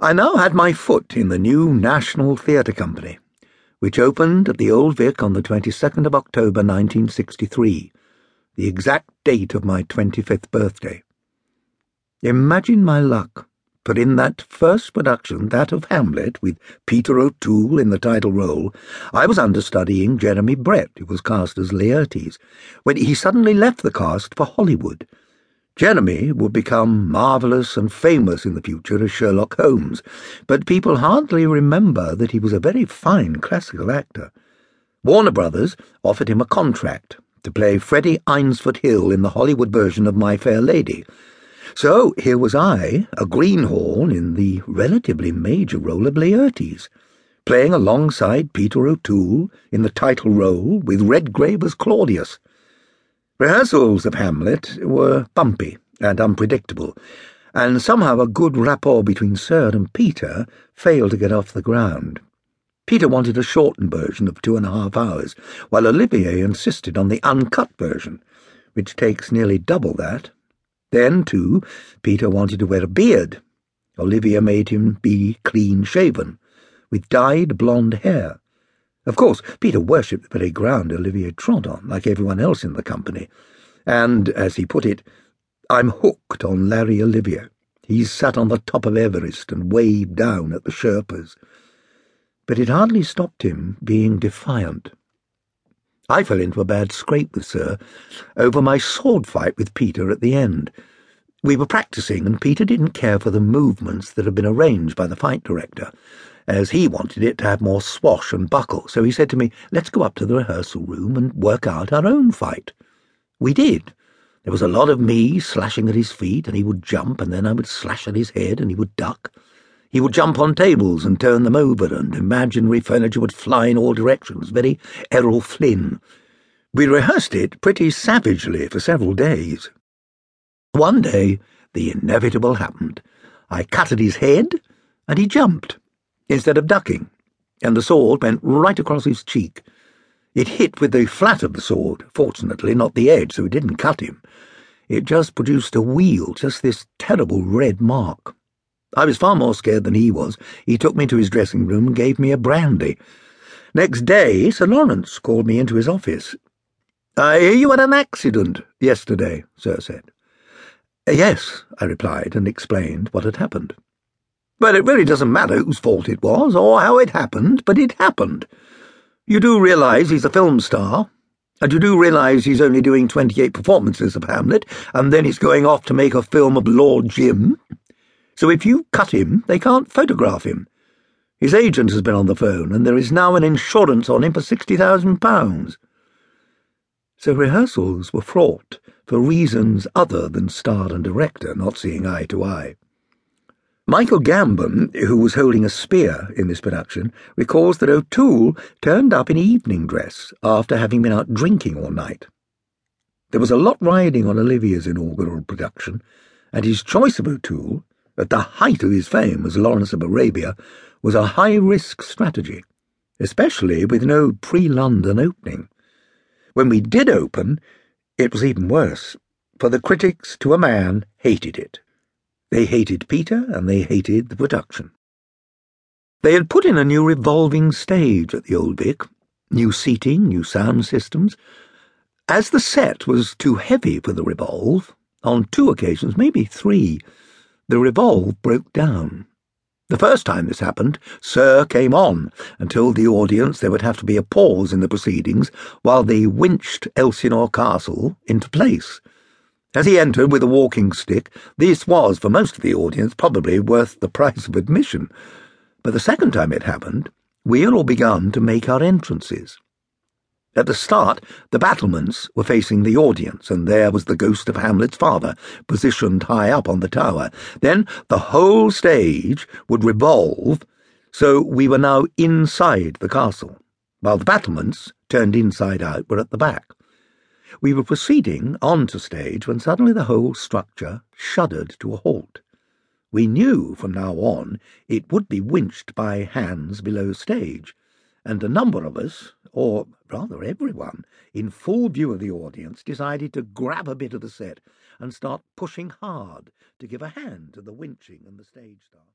I now had my foot in the new National Theatre Company, which opened at the Old Vic on the 22nd of October 1963, the exact date of my 25th birthday. Imagine my luck, for in that first production, that of Hamlet, with Peter O'Toole in the title role, I was understudying Jeremy Brett, who was cast as Laertes, when he suddenly left the cast for Hollywood Jeremy would become marvellous and famous in the future as Sherlock Holmes, but people hardly remember that he was a very fine classical actor. Warner Brothers offered him a contract to play Freddie Eynsford Hill in the Hollywood version of My Fair Lady. So here was I, a greenhorn, in the relatively major role of Laertes, playing alongside Peter O'Toole in the title role with Redgrave as Claudius. Rehearsals of Hamlet were bumpy and unpredictable, and somehow a good rapport between Sir and Peter failed to get off the ground. Peter wanted a shortened version of two and a half hours, while Olivier insisted on the uncut version, which takes nearly double that. Then, too, Peter wanted to wear a beard. Olivier made him be clean-shaven, with dyed blonde hair. Of course, Peter worshipped the very ground Olivier trod on, like everyone else in the company, and, as he put it, I'm hooked on Larry Olivier. He's sat on the top of Everest and waved down at the Sherpas. But it hardly stopped him being defiant. I fell into a bad scrape with Sir over my sword fight with Peter at the end. We were practicing, and Peter didn't care for the movements that had been arranged by the fight director, as he wanted it to have more swash and buckle, so he said to me, Let's go up to the rehearsal room and work out our own fight. We did. There was a lot of me slashing at his feet, and he would jump, and then I would slash at his head, and he would duck. He would jump on tables and turn them over, and imaginary furniture would fly in all directions, very Errol Flynn. We rehearsed it pretty savagely for several days. One day, the inevitable happened. I cut at his head, and he jumped instead of ducking, and the sword went right across his cheek. It hit with the flat of the sword, fortunately not the edge, so it didn't cut him. It just produced a wheal, just this terrible red mark. I was far more scared than he was. He took me to his dressing room and gave me a brandy. Next day, Sir Laurence called me into his office. I hear you had an accident yesterday, Sir said. Yes, I replied, and explained what had happened. Well, it really doesn't matter whose fault it was or how it happened, but it happened. You do realise he's a film star, and you do realise he's only doing 28 performances of Hamlet, and then he's going off to make a film of Lord Jim. So if you cut him, they can't photograph him. His agent has been on the phone, and there is now an insurance on him for £60,000. So rehearsals were fraught for reasons other than star and director not seeing eye to eye. Michael Gambon, who was holding a spear in this production, recalls that O'Toole turned up in evening dress after having been out drinking all night. There was a lot riding on Olivier's inaugural production, and his choice of O'Toole, at the height of his fame as Lawrence of Arabia, was a high-risk strategy, especially with no pre-London opening. When we did open, it was even worse, for the critics, to a man, hated it. They hated Peter and they hated the production. They had put in a new revolving stage at the Old Vic, new seating, new sound systems. As the set was too heavy for the revolve, on two occasions, maybe three, the revolve broke down. The first time this happened, Sir came on and told the audience there would have to be a pause in the proceedings while they winched Elsinore Castle into place. As he entered with a walking stick, this was, for most of the audience, probably worth the price of admission. But the second time it happened, we had all begun to make our entrances. At the start, the battlements were facing the audience, and there was the ghost of Hamlet's father, positioned high up on the tower. Then the whole stage would revolve, so we were now inside the castle, while the battlements, turned inside out, were at the back. We were proceeding on to stage when suddenly the whole structure shuddered to a halt. We knew from now on it would be winched by hands below stage, and a number of us, or rather everyone, in full view of the audience, decided to grab a bit of the set and start pushing hard to give a hand to the winching and the stage start.